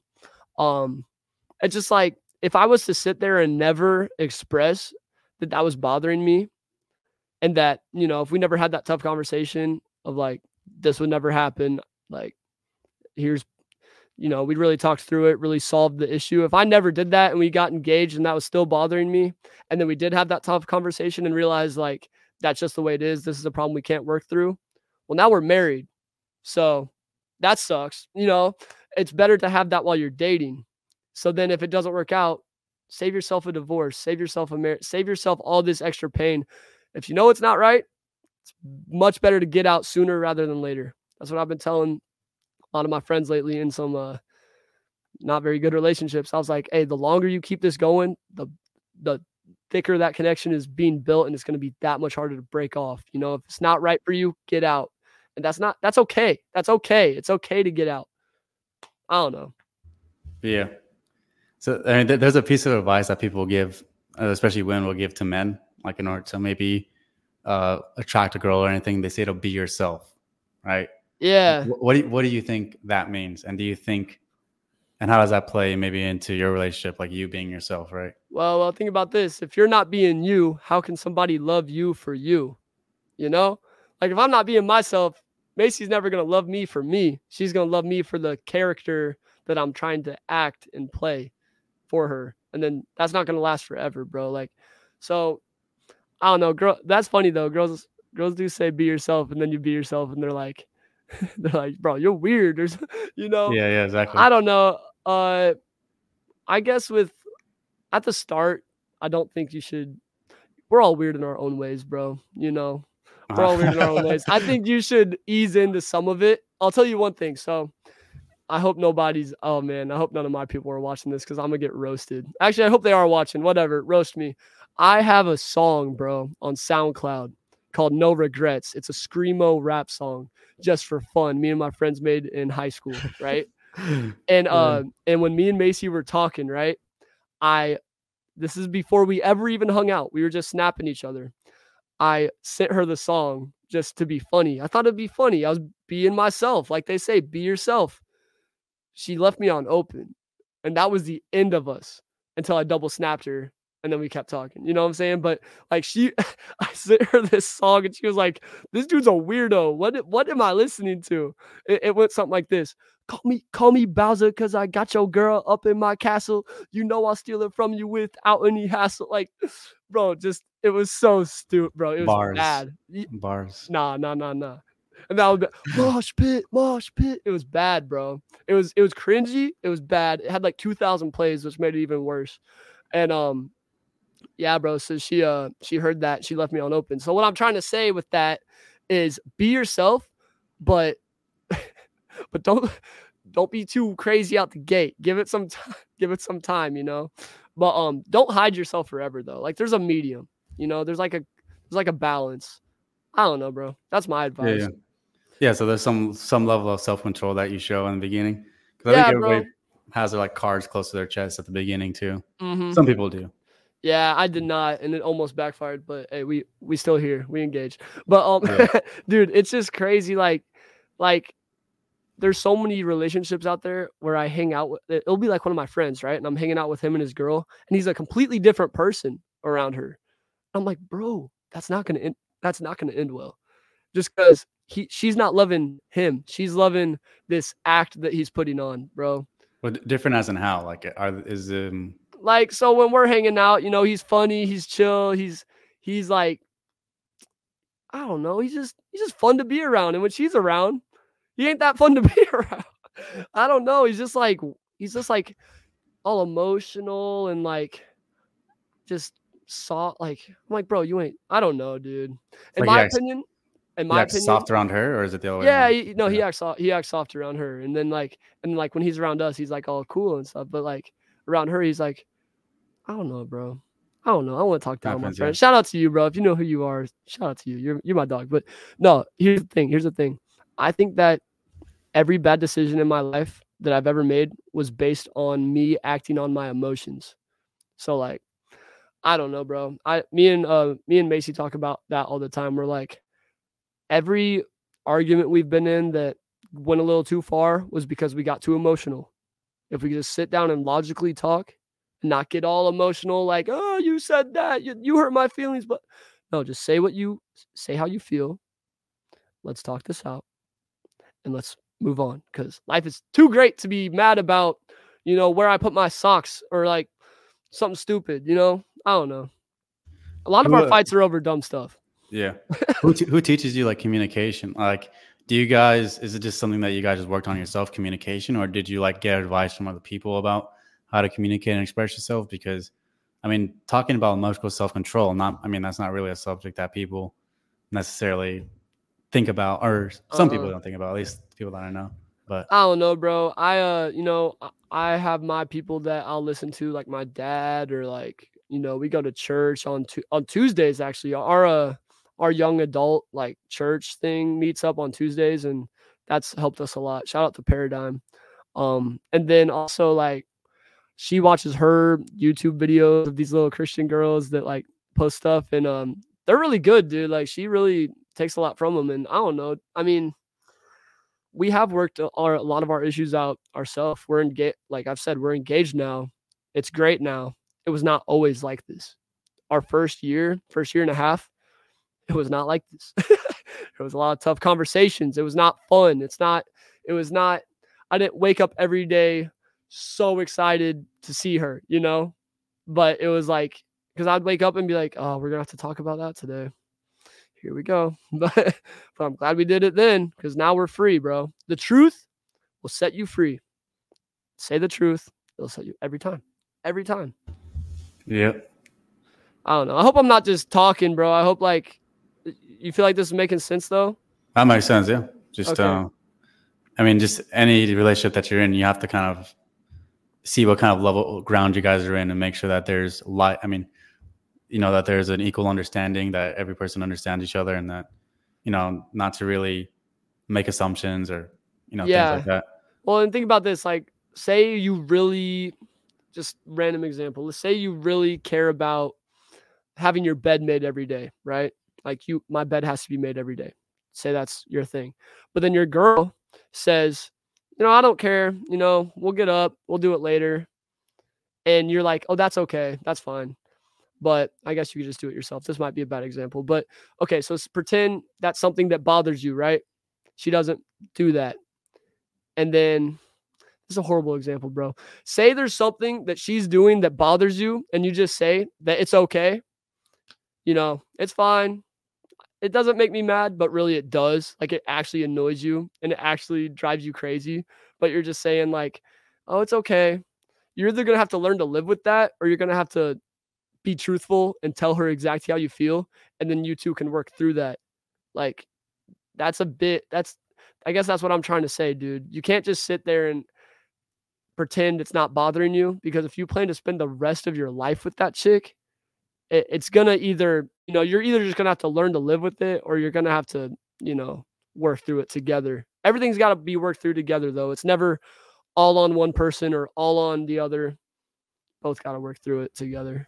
um it's just like if I was to sit there and never express that that was bothering me and that, you know, if we never had that tough conversation of like this would never happen, like here's you know, we really talked through it, really solved the issue. If I never did that and we got engaged and that was still bothering me, and then we did have that tough conversation and realized like that's just the way it is, this is a problem we can't work through. Well, now we're married. So that sucks. You know, it's better to have that while you're dating. So then if it doesn't work out, save yourself a divorce, save yourself a marriage, save yourself all this extra pain. If you know it's not right, it's much better to get out sooner rather than later. That's what I've been telling lot of my friends lately in some uh, not very good relationships. I was like, hey, the longer you keep this going, the the thicker that connection is being built, and it's going to be that much harder to break off. You know, if it's not right for you, get out, and that's not that's okay. That's okay. It's okay to get out. I don't know. Yeah. So I mean, th- there's a piece of advice that people give, uh, especially women will give to men, like in order to maybe uh, attract a girl or anything. They say to be yourself, right? Yeah. What do you, what do you think that means? And do you think and how does that play maybe into your relationship like you being yourself, right? Well, well, think about this. If you're not being you, how can somebody love you for you? You know? Like if I'm not being myself, Macy's never going to love me for me. She's going to love me for the character that I'm trying to act and play for her. And then that's not going to last forever, bro. Like so I don't know, girl that's funny though. Girls girls do say be yourself and then you be yourself and they're like they're like, bro, you're weird. There's, you know, Yeah, yeah, exactly. I don't know. Uh, I guess with at the start, I don't think you should. We're all weird in our own ways, bro. You know, we're all weird in our own ways. I think you should ease into some of it. I'll tell you one thing. So, I hope nobody's. Oh man, I hope none of my people are watching this because I'm gonna get roasted. Actually, I hope they are watching. Whatever, roast me. I have a song, bro, on SoundCloud called No Regrets. It's a screamo rap song just for fun. Me and my friends made in high school, right? and uh and when me and Macy were talking, right? I this is before we ever even hung out. We were just snapping each other. I sent her the song just to be funny. I thought it'd be funny. I was being myself. Like they say, be yourself. She left me on open. And that was the end of us until I double snapped her and then we kept talking. You know what I'm saying? But like she, I sent her this song and she was like, "This dude's a weirdo. What what am I listening to?" It, it went something like this: "Call me call me Bowser, cause I got your girl up in my castle. You know I'll steal it from you without any hassle." Like, bro, just it was so stupid, bro. It was Bars. bad. Bars. Nah, nah, nah, nah. And that would be mosh pit, mosh pit. It was bad, bro. It was it was cringy. It was bad. It had like two thousand plays, which made it even worse. And um, yeah, bro. So she uh she heard that she left me on open. So what I'm trying to say with that is be yourself, but but don't don't be too crazy out the gate. Give it some time. Give it some time, you know. But um, don't hide yourself forever though. Like there's a medium, you know. There's like a there's like a balance. I don't know, bro. That's my Yeah, advice. yeah. Yeah, so there's some some level of self control that you show in the beginning. Because I Yeah, think bro. has their like cards close to their chest at the beginning too. Mhm. Some people do. Yeah, I did not, and it almost backfired. But hey, we we still here, we engaged. But um, Yeah. dude, it's just crazy. Like, like there's so many relationships out there where I hang out with. It'll be like one of my friends, right? And I'm hanging out with him and his girl, and he's a completely different person around her. I'm like, bro, that's not gonna end. That's not gonna end well, just because he she's not loving him. She's loving this act that he's putting on, bro. But different as in how? Like are is um like so when we're hanging out you know he's funny he's chill he's he's like i don't know he's just he's just fun to be around and when she's around he ain't that fun to be around i don't know he's just like he's just like all emotional and like just soft like i'm like bro you ain't i don't know dude in Like my acts- opinion in my opinion soft around her or is it the other way? yeah, around? he, no, he acts soft. He acts soft around her, and then like, and like when he's around us, he's like all cool and stuff. But like around her, he's like, I don't know, bro. I don't know. I want to talk down my Happens, yeah. Shout out to you, bro. If you know who you are, shout out to you. You're you're my dog. But no, here's the thing. Here's the thing. I think that every bad decision in my life that I've ever made was based on me acting on my emotions. So like, I don't know, bro. I me and uh me and Macy talk about that all the time. We're like, every argument we've been in that went a little too far was because we got too emotional. If we could just sit down and logically talk and not get all emotional, like, oh, you said that, you, you hurt my feelings, but no, just say what you say, how you feel. Let's talk this out and let's move on because life is too great to be mad about, you know, where I put my socks or like something stupid, you know? I don't know. A lot of Who, our uh, fights are over dumb stuff. Yeah. who, te- who teaches you like communication? Like, do you guys, is it just something that you guys just worked on yourself, communication, or did you like get advice from other people about how to communicate and express yourself? Because, I mean, talking about emotional self control, not, I mean, that's not really a subject that people necessarily think about, or some people Uh-uh. don't think about, at least people that I know. But I don't know, bro. I uh, you know, I- I have my people that I'll listen to, like my dad, or like you know, we go to church on tu- on Tuesdays. Actually, our uh, our young adult like church thing meets up on Tuesdays, and that's helped us a lot. Shout out to Paradigm. Um, and then also like she watches her YouTube videos of these little Christian girls that like post stuff, and um, they're really good, dude. Like she really takes a lot from them, and I don't know. I mean we have worked our, a lot of our issues out ourselves. We're engaged. Like I've said, we're engaged now. It's great now. It was not always like this. Our first year, first year and a half, it was not like this. it was a lot of tough conversations. It was not fun. It's not, it was not, I didn't wake up every day so excited to see her, you know? But it was like, because I'd wake up and be like, oh, we're going to have to talk about that today. here we go. But, but I'm glad we did it then because now we're free, bro. The truth will set you free. Say the truth, it'll set you every time. Every time. Yeah. I don't know. I hope I'm not just talking, bro. I hope like you feel like this is making sense though. That makes sense. Yeah. Just, okay. uh, I mean, just any relationship that you're in, you have to kind of see what kind of level ground you guys are in and make sure that there's light. I mean, you know, that there's an equal understanding that every person understands each other and that, you know, not to really make assumptions or, you know, yeah. things like that. Well, and think about this, like say you really just random example. Let's say you really care about having your bed made every day, right? Like you my bed has to be made every day. Say that's your thing. But then your girl says, you know, I don't care. You know, we'll get up, we'll do it later. And you're like, oh, that's okay. That's fine. But I guess you could just do it yourself. This might be a bad example. But okay, so pretend that's something that bothers you, right? She doesn't do that. And then this is a horrible example, bro. Say there's something that she's doing that bothers you, and you just say that it's okay. You know, it's fine it doesn't make me mad, but really it does. Like it actually annoys you and it actually drives you crazy. But you're just saying, like, oh, it's okay. You're either gonna have to learn to live with that or you're gonna have to be truthful and tell her exactly how you feel. And then you two can work through that. Like, that's a bit, that's, I guess that's what I'm trying to say, dude. You can't just sit there and pretend it's not bothering you because if you plan to spend the rest of your life with that chick, it, it's gonna either you know you're either just gonna have to learn to live with it or you're gonna have to you know work through it together everything's got to be worked through together though it's never all on one person or all on the other both got to work through it together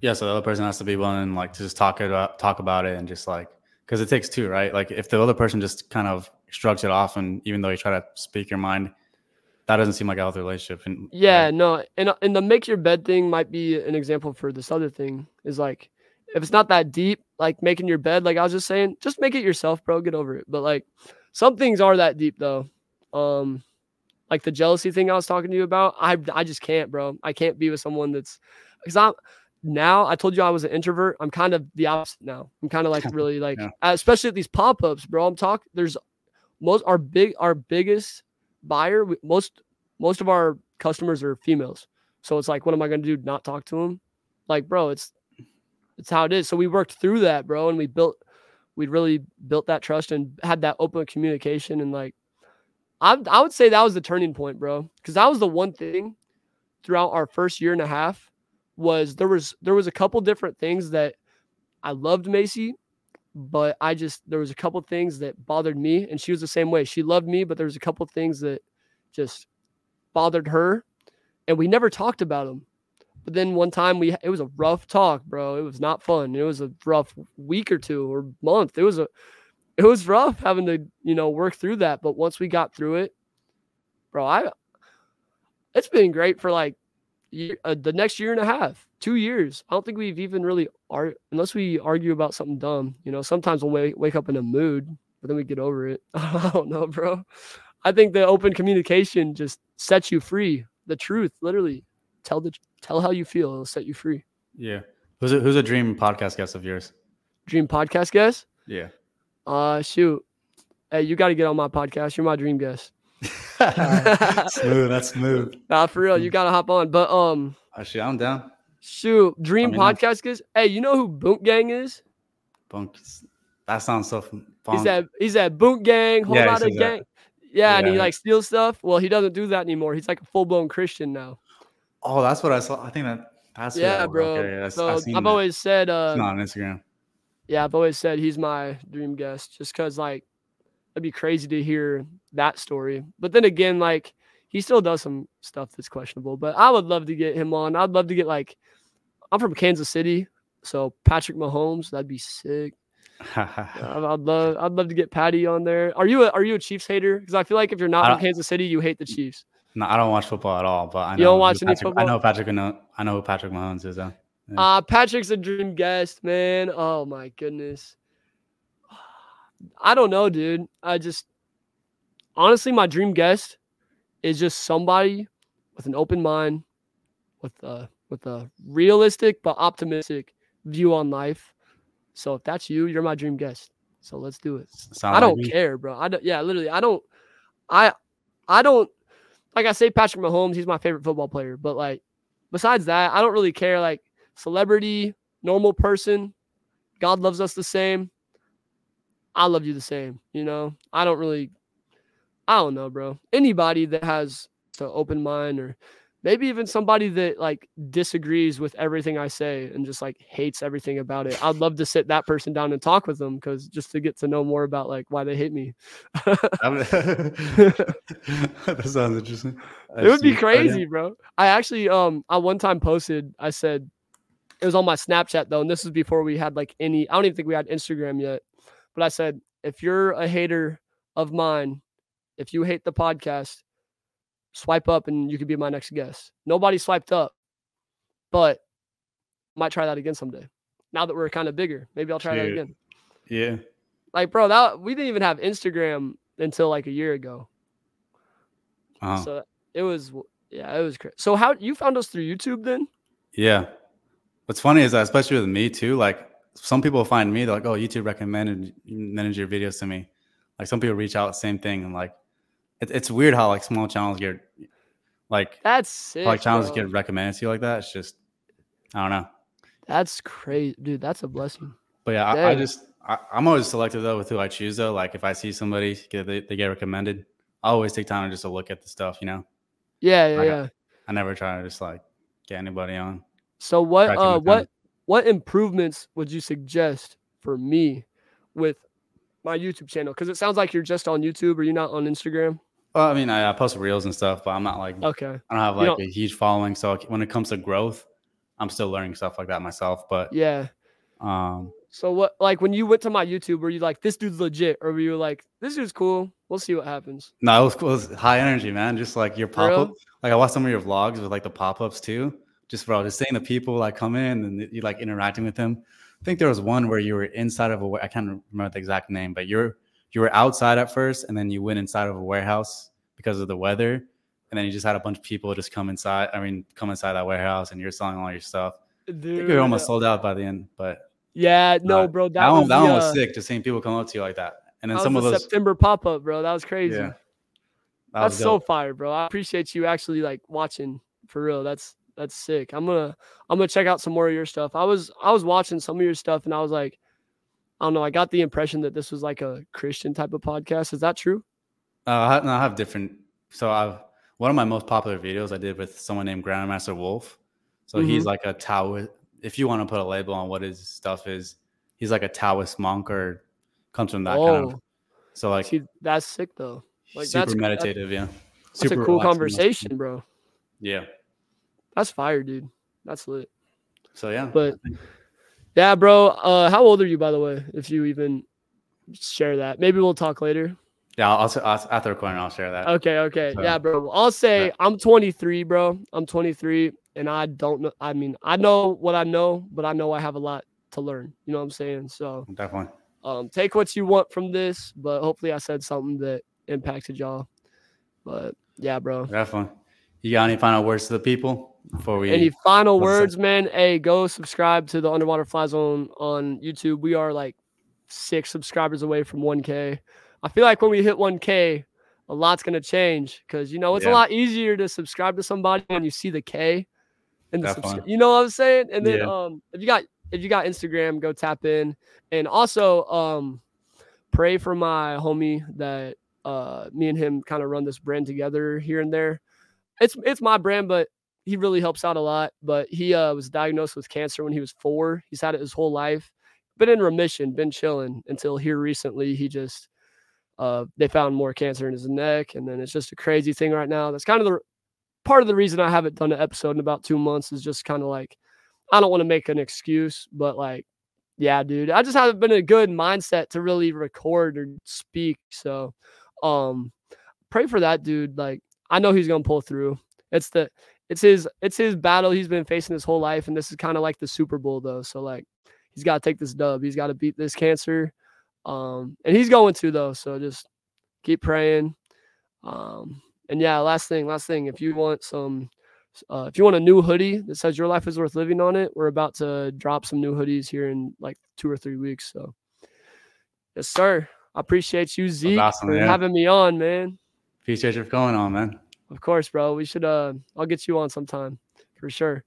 yeah so the other person has to be willing like to just talk about talk about it and just like because it takes two right like if the other person just kind of shrugs it off and even though you try to speak your mind that doesn't seem like a healthy relationship. And yeah, right? no, and and the make your bed thing might be an example for this other thing. Is like if it's not that deep, like making your bed, like I was just saying, just make it yourself, bro. Get over it. But like some things are that deep though. Um, like the jealousy thing I was talking to you about, I I just can't, bro. I can't be with someone that's because I'm now. I told you I was an introvert. I'm kind of the opposite now. I'm kind of like really like, yeah. especially at these pop ups, bro. I'm talking. There's most our big our biggest buyer, most most of our customers are females. So it's like, what am I going to do? Not talk to them? Like, bro, it's it's how it is. So we worked through that, bro, and we built we really built that trust and had that open communication and like I I would say that was the turning point, bro, because that was the one thing throughout our first year and a half was there was there was a couple different things that I loved Macy, but I just there was a couple things that bothered me, and she was the same way. She loved me, but there was a couple things that just bothered her, and we never talked about them. But then one time we it was a rough talk, bro. It was not fun. It was a rough week or two or month. It was a it was rough having to, you know, work through that, but once we got through it, bro, I it's been great for like year, uh, the next year and a half, 2 years. I don't think we've even really ar- unless we argue about something dumb, you know, sometimes we'll wake, wake up in a mood, but then we get over it. I don't know, bro. I think the open communication just sets you free. The truth, literally, tell the tell how you feel. It'll set you free. Yeah. Who's a, who's a dream podcast guest of yours? Dream podcast guest? Yeah. Uh, shoot. Hey, you got to get on my podcast. You're my dream guest. smooth. That's smooth. Nah, for real. You got to hop on. But um, actually, I'm down. Shoot, dream podcast guest. Hey, you know who Boot Gang is? Boonk. That sounds so fun. He's that he's at Boonk Gang, whole yeah, lot of gang. That. Yeah, yeah, and he like steals stuff. Well, he doesn't do that anymore. He's like a full blown Christian now. Oh, that's what I saw. I think that that's yeah, bro. Okay, so I've, always said uh, not on Instagram. Yeah, I've always said he's my dream guest, just because like it'd be crazy to hear that story. But then again, like he still does some stuff that's questionable. But I would love to get him on. I'd love to get like I'm from Kansas City, so Patrick Mahomes, that'd be sick. I'd love I'd love to get Patty on there. Are you a, are you a Chiefs hater? Because I feel like if you're not from Kansas City, you hate the Chiefs. No, I don't watch football at all. But I know you don't watch any Patrick, football. I know Patrick. I know, I know who Patrick Mahomes is. Though. Yeah. Uh, Patrick's a dream guest, man. Oh my goodness. I don't know, dude. I just honestly, my dream guest is just somebody with an open mind, with a with a realistic but optimistic view on life So if that's you, you're my dream guest. So let's do it. Sound I don't like care, bro. I don't, yeah, literally, I don't. I I don't like I say Patrick Mahomes. He's my favorite football player, but like besides that, I don't really care. Like celebrity, normal person, God loves us the same. I love you the same. You know, I don't really, I don't know, bro. Anybody that has an open mind or maybe even somebody that like disagrees with everything I say and just like hates everything about it. I'd love to sit that person down and talk with them because just to get to know more about like why they hate me. that sounds interesting. it would be crazy, bro. I actually um I one time posted I said it was on my Snapchat though, and this is before we had like any I don't even think we had Instagram yet. But I said if you're a hater of mine, if you hate the podcast, swipe up and you could be my next guest. Nobody swiped up, but might try that again someday. Now that we're kind of bigger, maybe I'll try Dude. that again. Yeah. Like, bro, that we didn't even have Instagram until like a year ago. So it was, yeah, it was crazy. So how you found us through YouTube then? Yeah. What's funny is that, especially with me too, like some people find me, they're like, oh, YouTube recommended recommended your videos to me. Like some people reach out, same thing, and like it, it's weird how like small channels get like that's sick, like channels bro. get recommended to you like that. It's just I don't know. That's crazy, dude. That's a blessing. But yeah, I, I, just I, am always selective though with who I choose though. Like if I see somebody get they, they, get recommended, I always take time just to look at the stuff. You know. Yeah, yeah, like, yeah. I, I, never try to just like get anybody on. So what uh what what improvements would you suggest for me with my YouTube channel? Because it sounds like you're just on YouTube. Are you not on Instagram? Well, I mean, I, I, post reels and stuff, but I'm not like okay. I don't have like don't... a huge following, so when it comes to growth, I'm still learning stuff like that myself. But yeah. Um. So what? Like when you went to my YouTube, were you like, "This dude's legit," or were you like, "This dude's cool"? We'll see what happens. No, it was, cool. It was high energy, man. Just like your pop up. Like I watched some of your vlogs with like the pop ups too. Just bro, just seeing the people like come in and you like interacting with them. I think there was one where you were inside of a. I can't remember the exact name, but you're you were outside at first, and then you went inside of a warehouse because of the weather, and then you just had a bunch of people just come inside. I mean, come inside that warehouse, and you're selling all your stuff. Dude, I think we were almost sold out by the end, but yeah, no, uh, bro, that, that, one, that one was uh, sick. Just seeing people come up to you like that, and then some of those September pop up, bro. That was crazy. Yeah, that That's was so fire, bro. I appreciate you actually like watching for real. That's that's sick. I'm gonna I'm gonna check out some more of your stuff. I was I was watching some of your stuff and I was like, I don't know. I got the impression that this was like a Christian type of podcast. Is that true? Uh, I, no, I have different. So I've one of my most popular videos I did with someone named Grandmaster Wolf. So mm-hmm. he's like a Taoist. If you want to put a label on what his stuff is, he's like a Taoist monk or comes from that oh. kind of. Oh. So like See, that's sick though. Like super that's, meditative, that's, yeah. That's super a cool conversation, bro. Yeah. That's fire, dude. That's lit. So yeah. But yeah, bro. Uh, how old are you, by the way? If you even share that, maybe we'll talk later. Yeah, I'll, I'll after recording, I'll share that. Okay, okay, so, yeah, bro. I'll say yeah. I'm 23, bro. I'm 23, and I don't know. I mean, I know what I know, but I know I have a lot to learn. You know what I'm saying? So definitely. Um, take what you want from this, but hopefully, I said something that impacted y'all. But yeah, bro. Definitely. You got any final words to the people before we? Any final words, man? Hey, go subscribe to the Underwater Fly Zone on YouTube. We are like six subscribers away from 1K. I feel like when we hit 1K, a lot's gonna change because you know it's yeah. a lot easier to subscribe to somebody when you see the K and the subscri- you know what I'm saying. And then yeah. um, if you got if you got Instagram, go tap in and also um, pray for my homie that uh, me and him kind of run this brand together here and there it's it's my brand, but he really helps out a lot. But he uh, was diagnosed with cancer when he was four. He's had it his whole life. Been in remission, been chilling until here recently. He just uh, they found more cancer in his neck, and then it's just a crazy thing right now. That's kind of the part of the reason I haven't done an episode in about two months is just kind of like I don't want to make an excuse, but like, yeah, dude, I just haven't been in a good mindset to really record or speak. So, um, pray for that dude. Like, I know he's gonna pull through. It's the it's his it's his battle he's been facing his whole life, and this is kind of like the Super Bowl though. So like he's got to take this dub. He's got to beat this cancer, um, and he's going to though. So just keep praying. Um, and yeah, last thing, last thing. If you want some, uh, if you want a new hoodie that says "Your life is worth living" on it, we're about to drop some new hoodies here in like two or three weeks. So, yes, sir. I appreciate you, Zeke, awesome, for man. having me on, man. Appreciate you for coming on, man. Of course, bro. We should. Uh, I'll get you on sometime for sure.